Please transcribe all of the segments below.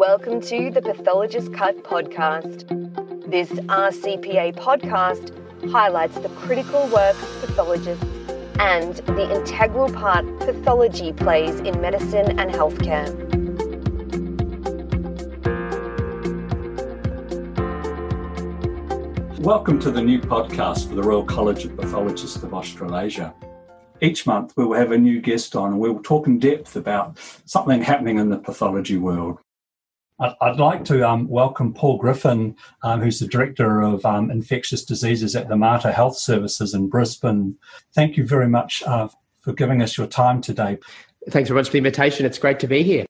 Welcome to the Pathologist Cut podcast. This RCPA podcast highlights the critical work of pathologists and the integral part pathology plays in medicine and healthcare. Welcome to the new podcast for the Royal College of Pathologists of Australasia. Each month we will have a new guest on and we will talk in depth about something happening in the pathology world. I'd like to um, welcome Paul Griffin, um, who's the Director of um, Infectious Diseases at the Mater Health Services in Brisbane. Thank you very much uh, for giving us your time today. Thanks very much for the invitation. It's great to be here.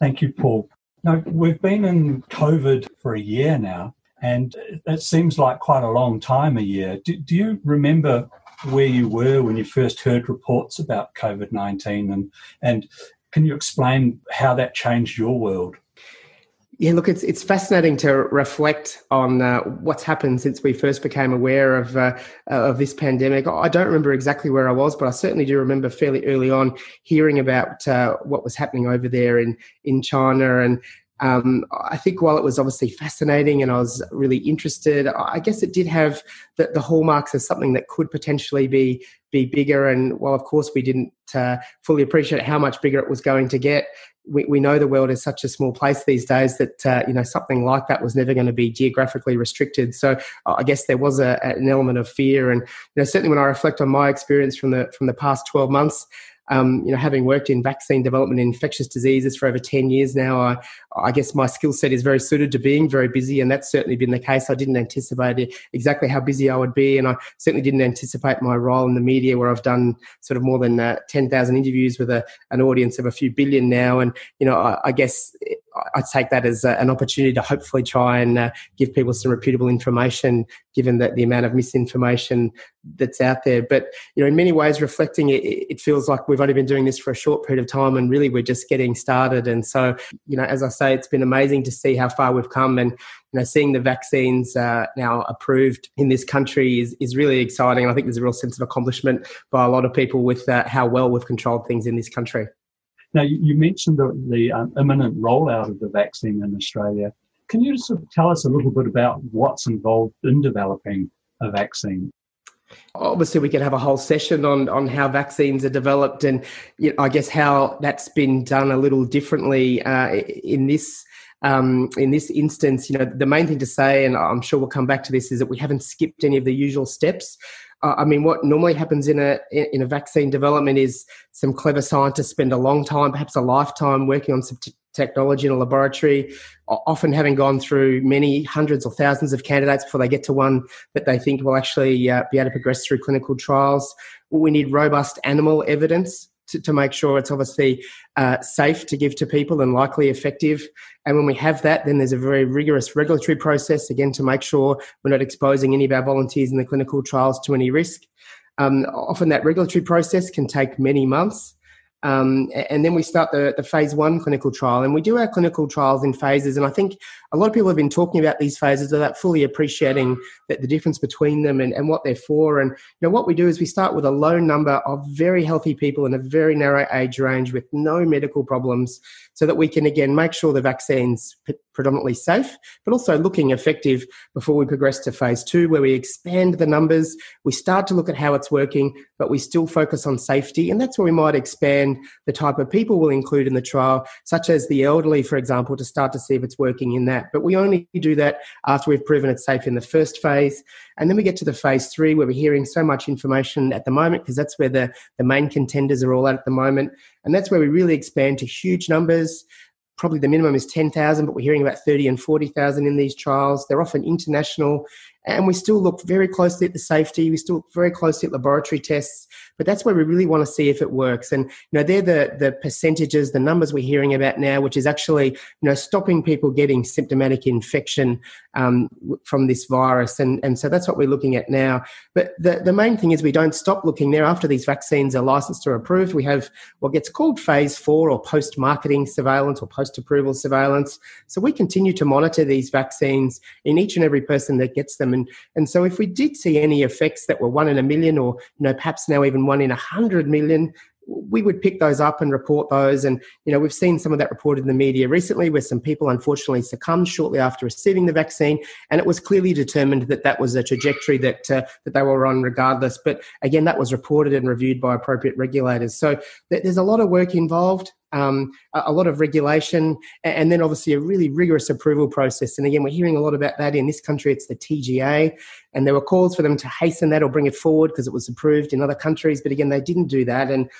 Thank you, Paul. Now, we've been in COVID for a year now, and it seems like quite a long time a year. Do, do you remember where you were when you first heard reports about COVID 19? And, and can you explain how that changed your world? Yeah, look, it's it's fascinating to reflect on uh, what's happened since we first became aware of uh, of this pandemic. I don't remember exactly where I was, but I certainly do remember fairly early on hearing about uh, what was happening over there in in China. And um, I think while it was obviously fascinating and I was really interested, I guess it did have the, the hallmarks of something that could potentially be be bigger. And while of course we didn't uh, fully appreciate how much bigger it was going to get, we, we know the world is such a small place these days that uh, you know something like that was never going to be geographically restricted. So uh, I guess there was a, an element of fear, and you know certainly when I reflect on my experience from the from the past twelve months, um, you know, having worked in vaccine development and infectious diseases for over 10 years now, I, I guess my skill set is very suited to being very busy, and that's certainly been the case. I didn't anticipate exactly how busy I would be, and I certainly didn't anticipate my role in the media, where I've done sort of more than uh, 10,000 interviews with a, an audience of a few billion now. And, you know, I, I guess I take that as an opportunity to hopefully try and uh, give people some reputable information, given that the amount of misinformation that's out there. But you know, in many ways, reflecting it, it feels like we've only been doing this for a short period of time, and really we're just getting started. And so, you know, as I say, it's been amazing to see how far we've come, and you know, seeing the vaccines uh, now approved in this country is is really exciting. And I think there's a real sense of accomplishment by a lot of people with uh, how well we've controlled things in this country. Now, you mentioned the, the um, imminent rollout of the vaccine in Australia. Can you sort of tell us a little bit about what's involved in developing a vaccine? Obviously, we could have a whole session on on how vaccines are developed, and you know, I guess how that's been done a little differently uh, in this um, in this instance. You know, the main thing to say, and I'm sure we'll come back to this, is that we haven't skipped any of the usual steps. Uh, I mean, what normally happens in a in a vaccine development is some clever scientists spend a long time, perhaps a lifetime, working on some t- technology in a laboratory, often having gone through many hundreds or thousands of candidates before they get to one that they think will actually uh, be able to progress through clinical trials. We need robust animal evidence to, to make sure it's obviously uh, safe to give to people and likely effective. And when we have that, then there's a very rigorous regulatory process, again, to make sure we're not exposing any of our volunteers in the clinical trials to any risk. Um, often that regulatory process can take many months. Um, and then we start the, the phase one clinical trial. And we do our clinical trials in phases. And I think a lot of people have been talking about these phases without fully appreciating that the difference between them and, and what they're for. And you know what we do is we start with a low number of very healthy people in a very narrow age range with no medical problems so that we can again make sure the vaccine's predominantly safe, but also looking effective before we progress to phase two, where we expand the numbers. We start to look at how it's working, but we still focus on safety. And that's where we might expand the type of people we'll include in the trial, such as the elderly, for example, to start to see if it's working in that. But we only do that after we've proven it's safe in the first phase. And then we get to the phase three, where we're hearing so much information at the moment, because that's where the, the main contenders are all at at the moment. And that's where we really expand to huge numbers. Probably the minimum is 10,000, but we're hearing about 30 and 40,000 in these trials. They're often international and we still look very closely at the safety. We still look very closely at laboratory tests, but that's where we really want to see if it works. And you know, they're the the percentages, the numbers we're hearing about now, which is actually you know stopping people getting symptomatic infection um, from this virus. And and so that's what we're looking at now. But the the main thing is we don't stop looking there. After these vaccines are licensed or approved, we have what gets called phase four or post marketing surveillance or post approval surveillance. So we continue to monitor these vaccines in each and every person that gets them and, and so if we did see any effects that were one in a million or, you know, perhaps now even one in a hundred million, we would pick those up and report those. And, you know, we've seen some of that reported in the media recently where some people unfortunately succumbed shortly after receiving the vaccine. And it was clearly determined that that was a trajectory that, uh, that they were on regardless. But again, that was reported and reviewed by appropriate regulators. So there's a lot of work involved. Um, a, lot of regulation, and then obviously a really rigorous approval process. And again, we're hearing a lot about that in this country. It's the TGA, and there were calls for them to hasten that or bring it forward because it was approved in other countries. But again, they didn't do that, and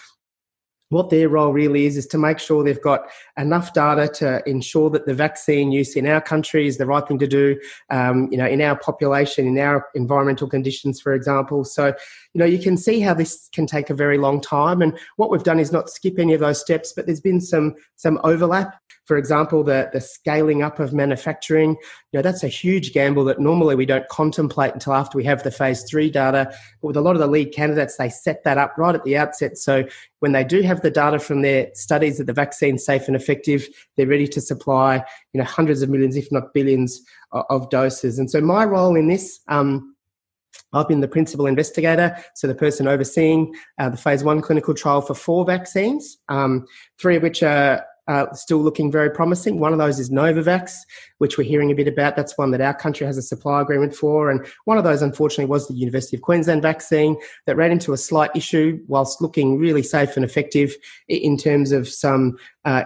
what their role really is is to make sure they've got enough data to ensure that the vaccine use in our country is the right thing to do um, you know in our population in our environmental conditions for example so you know you can see how this can take a very long time and what we've done is not skip any of those steps but there's been some some overlap for example, the, the scaling up of manufacturing, you know, that's a huge gamble that normally we don't contemplate until after we have the phase three data. But with a lot of the lead candidates, they set that up right at the outset. So when they do have the data from their studies that the vaccine's safe and effective, they're ready to supply, you know, hundreds of millions, if not billions of, doses. And so my role in this, um, I've been the principal investigator, so the person overseeing uh, the phase one clinical trial for four vaccines, um, three of which are uh, still looking very promising. One of those is Novavax, which we're hearing a bit about. That's one that our country has a supply agreement for. And one of those, unfortunately, was the University of Queensland vaccine that ran into a slight issue whilst looking really safe and effective in terms of some uh,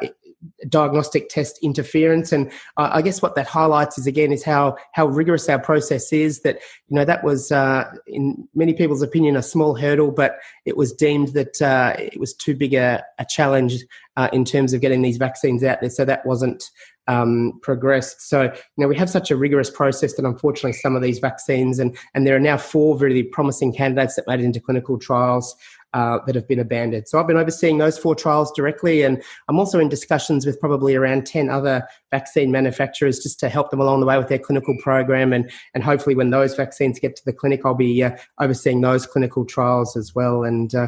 diagnostic test interference. And uh, I guess what that highlights is again is how how rigorous our process is. That you know that was uh, in many people's opinion a small hurdle, but it was deemed that uh, it was too big a, a challenge uh, in terms of getting these vaccines out there. So that wasn't um, progressed. So, you know, we have such a rigorous process that unfortunately some of these vaccines, and, and there are now four really promising candidates that made it into clinical trials uh, that have been abandoned. So I've been overseeing those four trials directly, and I'm also in discussions with probably around 10 other vaccine manufacturers just to help them along the way with their clinical program. And, and hopefully, when those vaccines get to the clinic, I'll be uh, overseeing those clinical trials as well. And uh,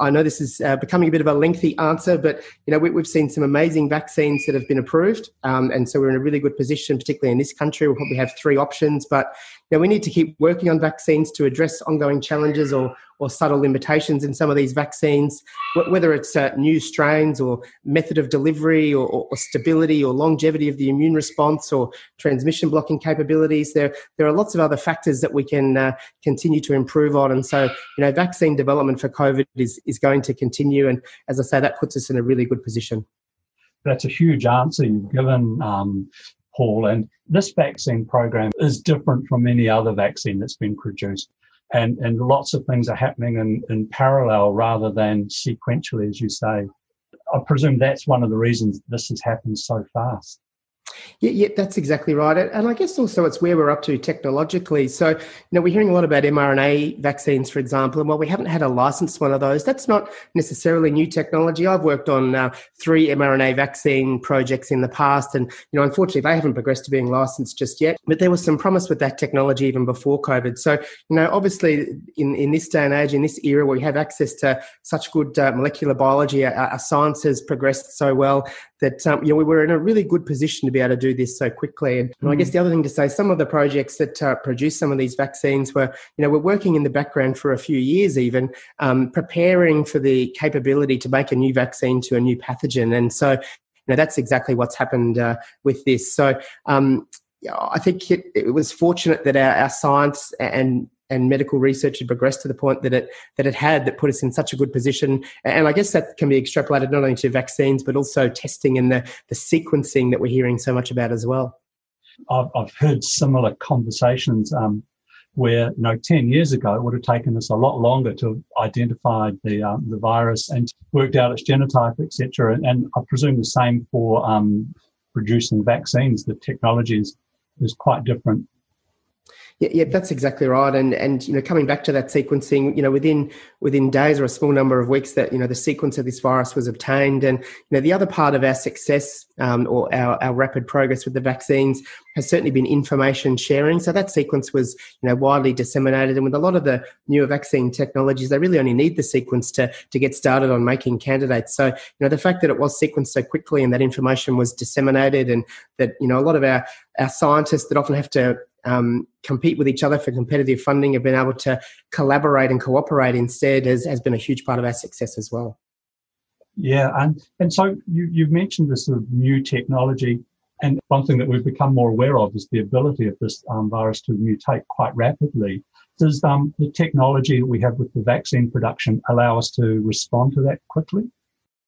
I know this is uh, becoming a bit of a lengthy answer, but you know we, have seen some amazing vaccines that have been approved, um, and so we're in a really good position, particularly in this country. We'll probably have three options, but know, we need to keep working on vaccines to address ongoing challenges or or subtle limitations in some of these vaccines, whether it's uh, new strains or method of delivery or, or, stability or longevity of the immune response or transmission blocking capabilities. There, there are lots of other factors that we can uh, continue to improve on. And so, you know, vaccine development for COVID is, is going to continue. And as I say, that puts us in a really good position. That's a huge answer you've given. Um, Paul, and this vaccine program is different from any other vaccine that's been produced and and lots of things are happening in, in parallel rather than sequentially, as you say. I presume that's one of the reasons this has happened so fast. Yeah, yeah, that's exactly right. And I guess also it's where we're up to technologically. So, you know, we're hearing a lot about mRNA vaccines, for example, and while we haven't had a licensed one of those, that's not necessarily new technology. I've worked on uh, three mRNA vaccine projects in the past, and, you know, unfortunately, they haven't progressed to being licensed just yet. But there was some promise with that technology even before COVID. So, you know, obviously, in, in this day and age, in this era where we have access to such good uh, molecular biology, our, our science has progressed so well that um, you know we were in a really good position to be able to do this so quickly. And, mm. I guess the other thing to say, some of the projects that uh, produce some of these vaccines were you know we're working in the background for a few years, even um, preparing for the capability to make a new vaccine to a new pathogen. And so you know that's exactly what's happened uh, with this. So. Um, I think it, it, was fortunate that our, our science and and medical research had progressed to the point that it that it had that put us in such a good position. And I guess that can be extrapolated not only to vaccines but also testing and the the sequencing that we're hearing so much about as well. I've, I've heard similar conversations um, where you know 10 years ago it would have taken us a lot longer to identify the um, the virus and worked out its genotype, etc. And, and, I presume the same for um, producing vaccines. The technology is, is quite different yeah, yeah, that's exactly right. And and you know, coming back to that sequencing, you know, within within days or a small number of weeks, that you know the sequence of this virus was obtained. And you know, the other part of our success um, or our, our rapid progress with the vaccines has certainly been information sharing. So that sequence was you know widely disseminated. And with a lot of the newer vaccine technologies, they really only need the sequence to to get started on making candidates. So you know, the fact that it was sequenced so quickly and that information was disseminated, and that you know a lot of our our scientists that often have to um, compete with each other for competitive funding have been able to collaborate and cooperate instead has, has been a huge part of our success as well. Yeah, and and so you you've mentioned this sort of new technology, and one thing that we've become more aware of is the ability of this um, virus to mutate quite rapidly. Does um, the technology that we have with the vaccine production allow us to respond to that quickly?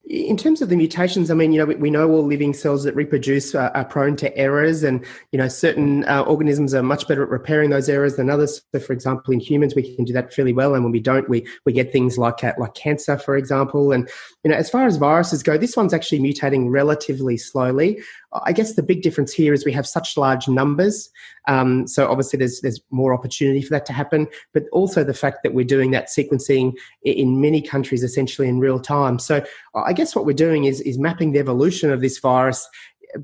In terms of the mutations, I mean, you know, we, know all living cells that reproduce are, are prone to errors, and you know, certain uh, organisms are much better at repairing those errors than others. So, for example, in humans, we can do that fairly well, and when we don't, we we get things like uh, like cancer, for example. And you know, as far as viruses go, this one's actually mutating relatively slowly. I guess the big difference here is we have such large numbers. Um, so obviously there's there's more opportunity for that to happen, but also the fact that we're doing that sequencing in many countries essentially in real time. So I guess what we're doing is is mapping the evolution of this virus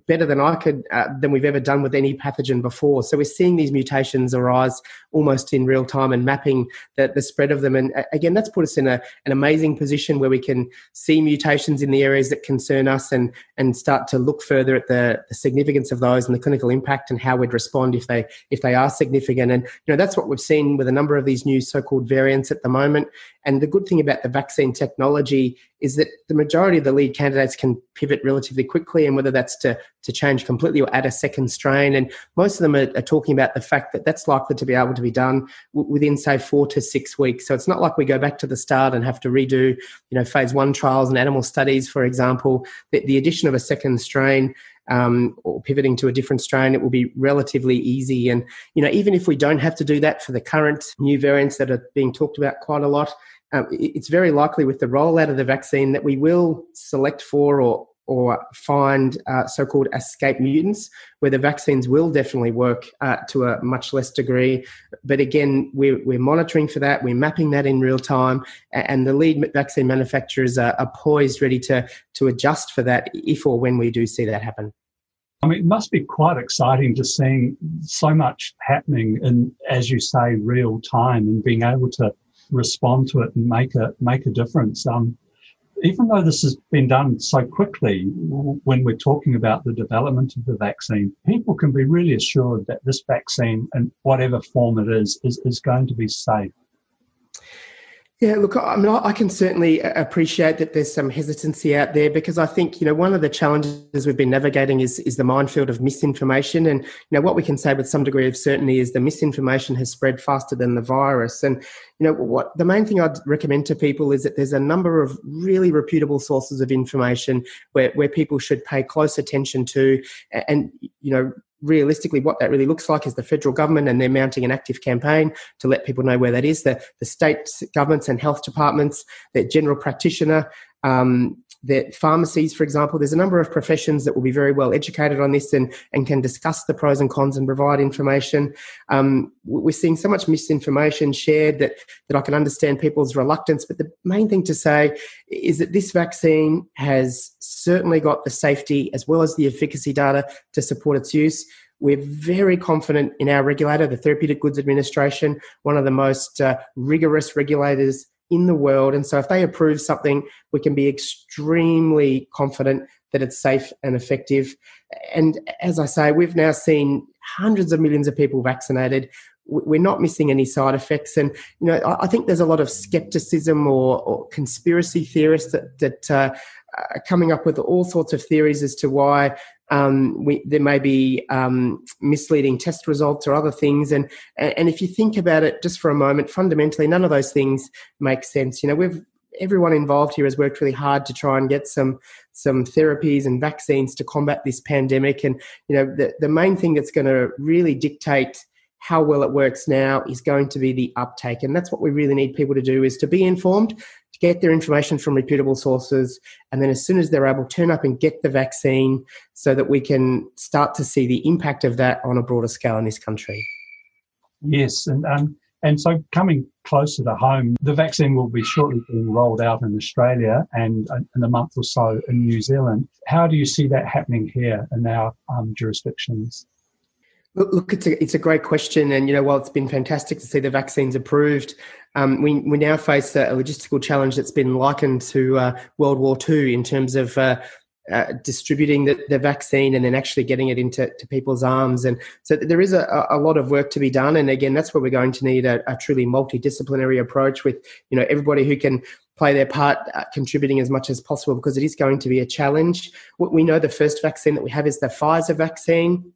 better than I could uh, than we've ever done with any pathogen before. So we're seeing these mutations arise almost in real time and mapping the, the spread of them. And uh, again, that's put us in a, an amazing position where we can see mutations in the areas that concern us and and start to look further at the, the significance of those and the clinical impact and how we'd respond if they if they are significant. And you know that's what we've seen with a number of these new so-called variants at the moment. And the good thing about the vaccine technology is that the majority of the lead candidates can pivot relatively quickly, and whether that's to, to change completely or add a second strain. And most of them are, are talking about the fact that that's likely to be able to be done w- within, say, four to six weeks. So it's not like we go back to the start and have to redo, you know, phase one trials and animal studies, for example. The, the addition of a second strain um, or pivoting to a different strain, it will be relatively easy. And you know, even if we don't have to do that for the current new variants that are being talked about quite a lot, um, it's very likely with the rollout of the vaccine that we will select for or or find uh, so-called escape mutants, where the vaccines will definitely work uh, to a much less degree. But again, we're, we're monitoring for that. We're mapping that in real time, and the lead vaccine manufacturers are, are poised, ready to to adjust for that if or when we do see that happen. I mean, it must be quite exciting just seeing so much happening in, as you say, real time and being able to respond to it and make a make a difference. Um, even though this has been done so quickly, when we're talking about the development of the vaccine, people can be really assured that this vaccine, in whatever form it is, is, is going to be safe. Yeah, look, I mean, I can certainly uh, appreciate that there's some hesitancy out there because I think you know one of the challenges we've been navigating is is the minefield of misinformation, and you know what we can say with some degree of certainty is the misinformation has spread faster than the virus. And you know what the main thing I'd recommend to people is that there's a number of really reputable sources of information where where people should pay close attention to, and you know realistically, what that really looks like is the federal government, and they're mounting an active campaign to let people know where that is. The, the state governments and health departments, the general practitioner, um, the pharmacies, for example, there's a number of professions that will be very well educated on this and, and can discuss the pros and cons and provide information. Um, we're seeing so much misinformation shared that, that I can understand people's reluctance. But the main thing to say is that this vaccine has certainly got the safety as well as the efficacy data to support its use. We're very confident in our regulator, the Therapeutic Goods Administration, one of the most uh, rigorous regulators in the world. And so if they approve something, we can be extremely confident that it's safe and effective. And as I say, we've now seen hundreds of millions of people vaccinated. We're not missing any side effects. And, you know, I think there's a lot of skepticism or, or conspiracy theorists that, that uh, are coming up with all sorts of theories as to why um, we, there may be um, misleading test results or other things. And, and if you think about it just for a moment, fundamentally, none of those things make sense. You know, we've everyone involved here has worked really hard to try and get some some therapies and vaccines to combat this pandemic. And you know, the, the main thing that's going to really dictate how well it works now is going to be the uptake and that's what we really need people to do is to be informed to get their information from reputable sources, and then as soon as they're able, turn up and get the vaccine so that we can start to see the impact of that on a broader scale in this country. Yes, and um, and so coming closer to home, the vaccine will be shortly being rolled out in Australia and in a month or so in New Zealand. How do you see that happening here in our um, jurisdictions? Look, it's a, it's a great question. And, you know, while it's been fantastic to see the vaccines approved, um, we, we now face a, logistical challenge that's been likened to uh, World War II in terms of uh, uh, distributing the, the, vaccine and then actually getting it into people's arms. And so there is a, a, lot of work to be done. And again, that's where we're going to need a, a, truly multidisciplinary approach with, you know, everybody who can play their part uh, contributing as much as possible because it is going to be a challenge. We know the first vaccine that we have is the Pfizer vaccine,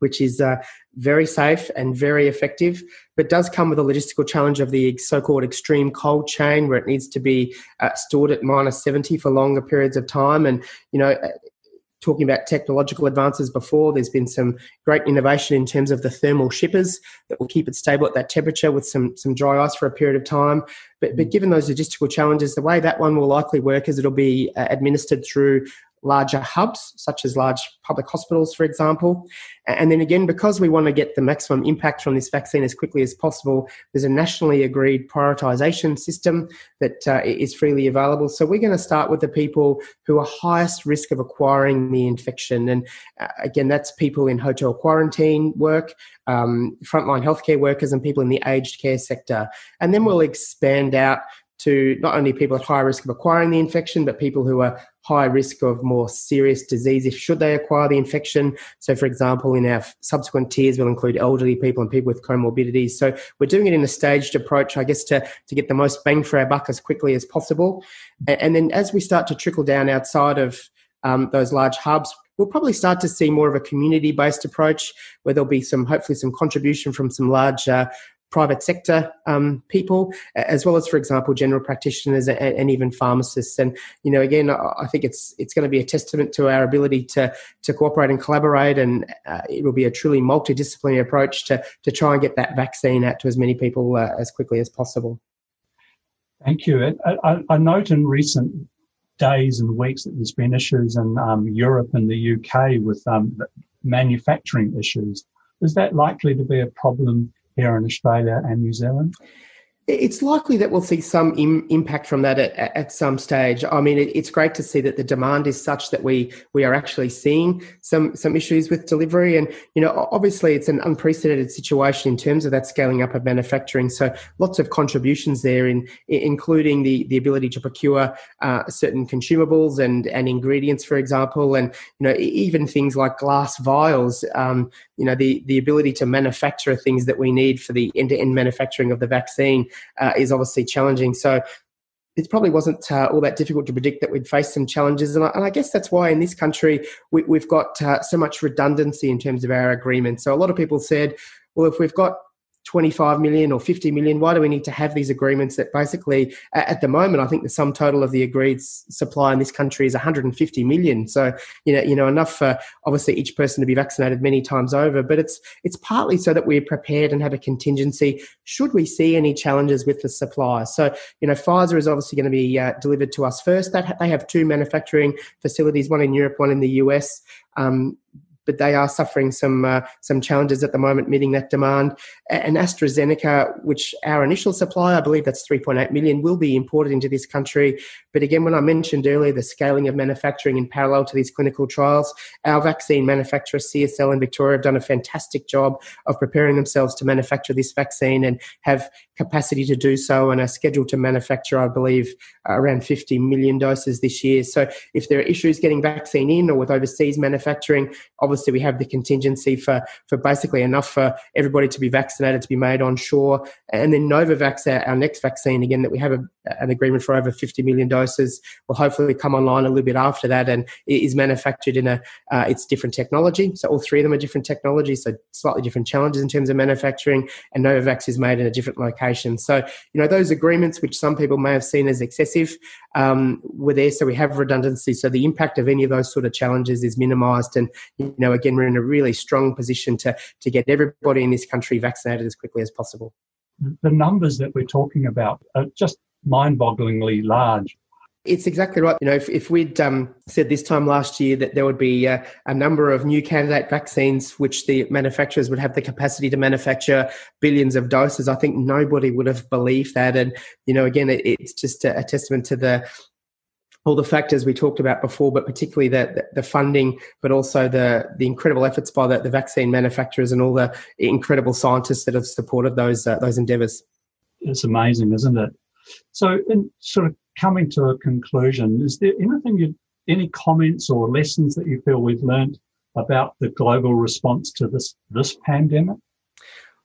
which is uh, very safe and very effective, but does come with a logistical challenge of the so called extreme cold chain where it needs to be uh, stored at minus 70 for longer periods of time. And, you know, talking about technological advances before, there's been some great innovation in terms of the thermal shippers that will keep it stable at that temperature with some, some dry ice for a period of time. But, but given those logistical challenges, the way that one will likely work is it'll be uh, administered through larger hubs, such as large public hospitals, for example. And then again, because we want to get the maximum impact from this vaccine as quickly as possible, there's a nationally agreed prioritization system that uh, is freely available. So we're going to start with the people who are highest risk of acquiring the infection. And uh, again, that's people in hotel quarantine work, um, frontline healthcare workers, and people in the aged care sector. And then we'll expand out to not only people at high risk of acquiring the infection, but people who are high risk of more serious disease if should they acquire the infection. So, for example, in our subsequent tiers, we'll include elderly people and people with comorbidities. So, we're doing it in a staged approach, I guess, to, to get the most bang for our buck as quickly as possible. And then as we start to trickle down outside of um, those large hubs, we'll probably start to see more of a community based approach where there'll be some hopefully some contribution from some large uh, private sector um, people, as well as, for example, general practitioners and, and, even pharmacists. And you know, again, I think it's it's going to be a testament to our ability to to cooperate and collaborate, and uh, it will be a truly multidisciplinary approach to to try and get that vaccine out to as many people uh, as quickly as possible. Thank you. I, I, note in recent days and weeks that there's been issues in um, Europe and the UK with um, manufacturing issues. Is that likely to be a problem here in Australia and New Zealand? It's likely that we'll see some Im- impact from that at, at, some stage. I mean, it, it's great to see that the demand is such that we we are actually seeing some some issues with delivery, and you know, obviously, it's an unprecedented situation in terms of that scaling up of manufacturing. So, lots of contributions there, in, including the the ability to procure uh, certain consumables and and ingredients, for example, and you know, even things like glass vials. Um, you know, the the ability to manufacture things that we need for the end to end manufacturing of the vaccine uh, is obviously challenging. So it probably wasn't uh, all that difficult to predict that we'd face some challenges. And I, and I guess that's why in this country we, have got uh, so much redundancy in terms of our agreements. So a lot of people said, well, if we've got 25 million or 50 million? Why do we need to have these agreements that basically at the moment i think the sum total of the agreed supply in this country is 150 million. So you know you know enough for obviously each person to be vaccinated many times over but it's it's partly so that we're prepared and have a contingency should we see any challenges with the supply. So you know pfizer is obviously going to be uh, delivered to us first. That they have two manufacturing facilities one in europe one in the us um, but they are suffering some uh, some challenges at the moment meeting that demand. And AstraZeneca, which our initial supply, I believe that's 3.8 million, will be imported into this country. But again, when I mentioned earlier the scaling of manufacturing in parallel to these clinical trials, our vaccine manufacturer CSL in Victoria have done a fantastic job of preparing themselves to manufacture this vaccine and have capacity to do so and are scheduled to manufacture, I believe, around 50 million doses this year. So if there are issues getting vaccine in or with overseas manufacturing, obviously we have the contingency for, for basically enough for everybody to be vaccinated to be made on shore. And then Novavax, our, our next vaccine, again, that we have a, an agreement for over 50 million doses, will hopefully come online a little bit after that and is manufactured in a, uh, it's different technology. So all three of them are different technologies, so slightly different challenges in terms of manufacturing. And Novavax is made in a different location. So, you know, those agreements, which some people may have seen as excessive, um, were there. So we have redundancy. So the impact of any of those sort of challenges is minimized. And, you know, again, we're in a really strong position to, to get everybody in this country vaccinated as quickly as possible. The numbers that we're talking about are just mind bogglingly large. It's exactly right. You know, if, if we'd um, said this time last year that there would be uh, a number of new candidate vaccines which the manufacturers would have the capacity to manufacture billions of doses, I think nobody would have believed that. And, you know, again, it, it's just a, a testament to the all the factors we talked about before, but particularly the, the funding, but also the, the incredible efforts by the, the vaccine manufacturers and all the incredible scientists that have supported those, uh, those endeavours. It's amazing, isn't it? So, in sort of coming to a conclusion, is there anything you, any comments or lessons that you feel we've learned about the global response to this this pandemic?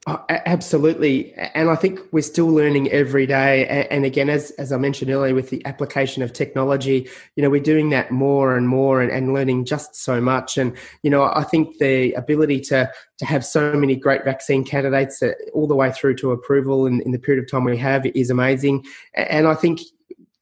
Oh, absolutely. And I think we're still learning every day. And again, as, as I mentioned earlier, with the application of technology, you know, we're doing that more and more and, and learning just so much. And, you know, I think the ability to, to have so many great vaccine candidates uh, all the way through to approval in, in the period of time we have is amazing. And I think,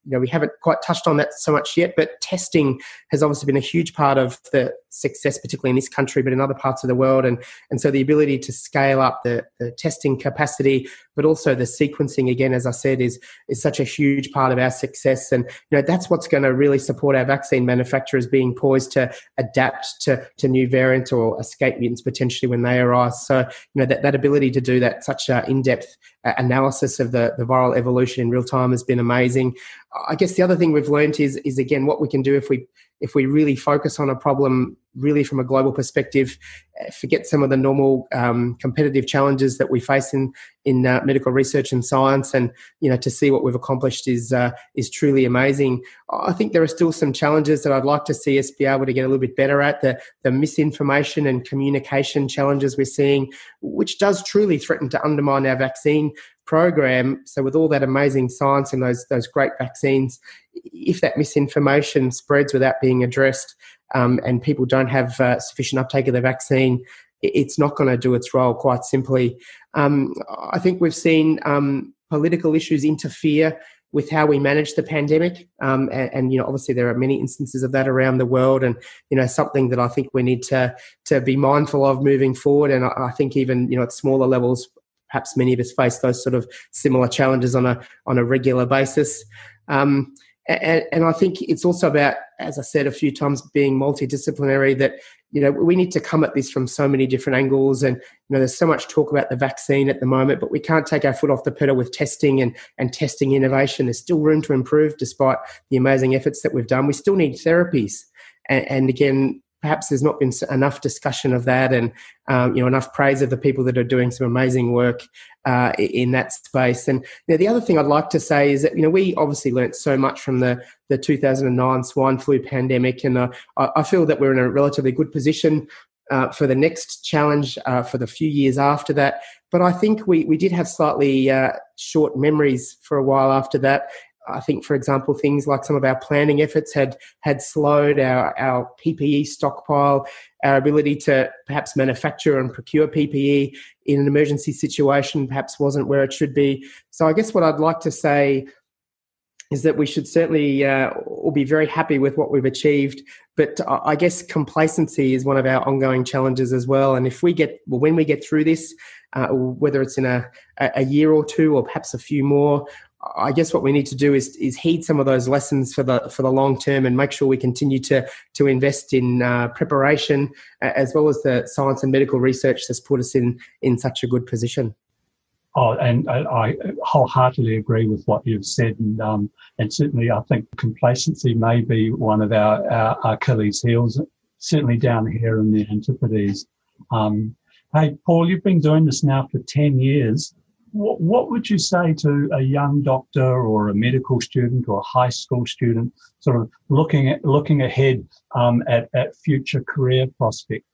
you know, we haven't quite touched on that so much yet, but testing has obviously been a huge part of the success, particularly in this country, but in other parts of the world. And, and so the ability to scale up the, the testing capacity, but also the sequencing, again, as I said, is, is such a huge part of our success. And, you know, that's what's going to really support our vaccine manufacturers being poised to adapt to, to new variants or escape mutants potentially when they arise. So, you know, that, that ability to do that, such an in-depth uh, analysis of the, the viral evolution in real time has been amazing. I guess the other thing we've learned is, is again, what we can do if we if we really focus on a problem really from a global perspective, uh, forget some of the normal um, competitive challenges that we face in in uh, medical research and science, and you know to see what we've accomplished is uh, is truly amazing. I think there are still some challenges that I'd like to see us be able to get a little bit better at the the misinformation and communication challenges we're seeing, which does truly threaten to undermine our vaccine program. So with all that amazing science and those those great vaccines, if that misinformation spreads without being addressed, um, and people don't have uh, sufficient uptake of the vaccine, it's not going to do its role. Quite simply, um, I think we've seen um, political issues interfere with how we manage the pandemic. Um, and, and, you know, obviously there are many instances of that around the world, and you know, something that I think we need to to be mindful of moving forward. And I, I think even you know at smaller levels, perhaps many of us face those sort of similar challenges on a on a regular basis. Um, and, and, I think it's also about, as I said a few times, being multidisciplinary. That you know we need to come at this from so many different angles, and you know there's so much talk about the vaccine at the moment, but we can't take our foot off the pedal with testing and and testing innovation. There's still room to improve, despite the amazing efforts that we've done. We still need therapies, and, and again, perhaps there's not been enough discussion of that and um, you know enough praise of the people that are doing some amazing work uh, in that space. And you know, the other thing I'd like to say is that you know we obviously learnt so much from the the 2009 swine flu pandemic, and uh, I feel that we're in a relatively good position. Uh, for the next challenge uh, for the few years after that. But I think we, we did have slightly uh, short memories for a while after that. I think, for example, things like some of our planning efforts had had slowed our, our PPE stockpile, our ability to perhaps manufacture and procure PPE in an emergency situation perhaps wasn't where it should be. So I guess what I'd like to say is that we should certainly uh, all be very happy with what we've achieved. But I guess complacency is one of our ongoing challenges as well. And if we get, well, when we get through this, uh, whether it's in a, a year or two or perhaps a few more, I guess what we need to do is is heed some of those lessons for the for the long term and make sure we continue to to invest in uh, preparation as well as the science and medical research that's put us in in such a good position. Oh, and I, wholeheartedly agree with what you've said, and um, and certainly I think complacency may be one of our, our Achilles' heels, certainly down here in the Antipodes. Um, hey, Paul, you've been doing this now for ten years what, what would you say to a young doctor or a medical student or a high school student sort of looking at looking ahead um, at, at future career prospects?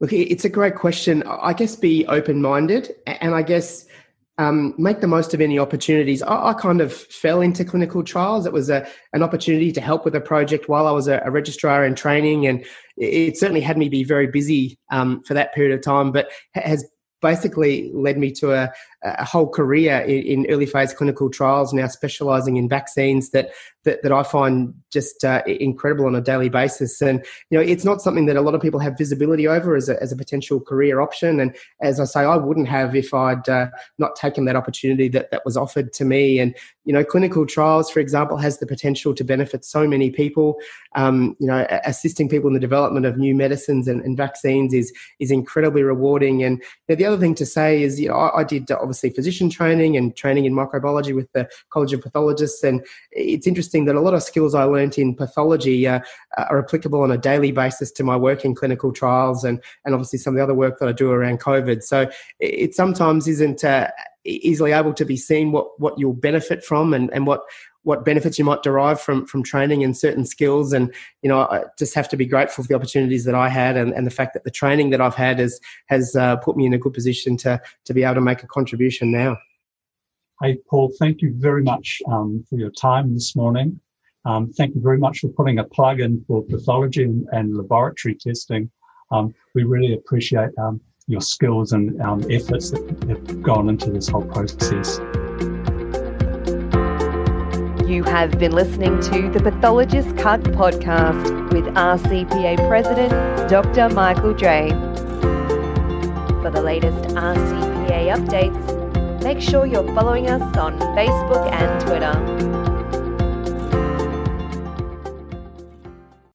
Look, it's a great question. I guess be open minded and I guess um, make the most of any opportunities. I, I, kind of fell into clinical trials. It was a, an opportunity to help with a project while I was a, a registrar in training, and it, certainly had me be very busy um, for that period of time, but has basically led me to a, a whole career in, in, early phase clinical trials, now specializing in vaccines that that, that I find just uh, incredible on a daily basis. And you know, it's not something that a lot of people have visibility over as a, as a potential career option. And as I say, I wouldn't have if I'd uh, not taken that opportunity that that was offered to me. And you know, clinical trials, for example, has the potential to benefit so many people. Um, you know, assisting people in the development of new medicines and, and vaccines is is incredibly rewarding. And you know, the other thing to say is, you know, I, I did obviously physician training and training in microbiology with the College of Pathologists, and it's interesting that a lot of skills I learnt in pathology uh, are applicable on a daily basis to my work in clinical trials and, and obviously some of the other work that I do around COVID. So it sometimes isn't uh, easily able to be seen what, what you'll benefit from and, and what what benefits you might derive from from training and certain skills. And you know i just have to be grateful for the opportunities that i had and, and the fact that the training that i've had has has uh, put me in a good position to to be able to make a contribution now. Hey paul thank you very much um, for your time this morning. Um, thank you very much for putting a plug in for pathology and, and laboratory testing. Um, we really appreciate um, your skills and um, efforts that have gone into this whole process. You have been listening to the Pathologist Cut podcast with RCPA President Dr. Michael Dray. For the latest RCPA updates, make sure you're following us on Facebook and Twitter.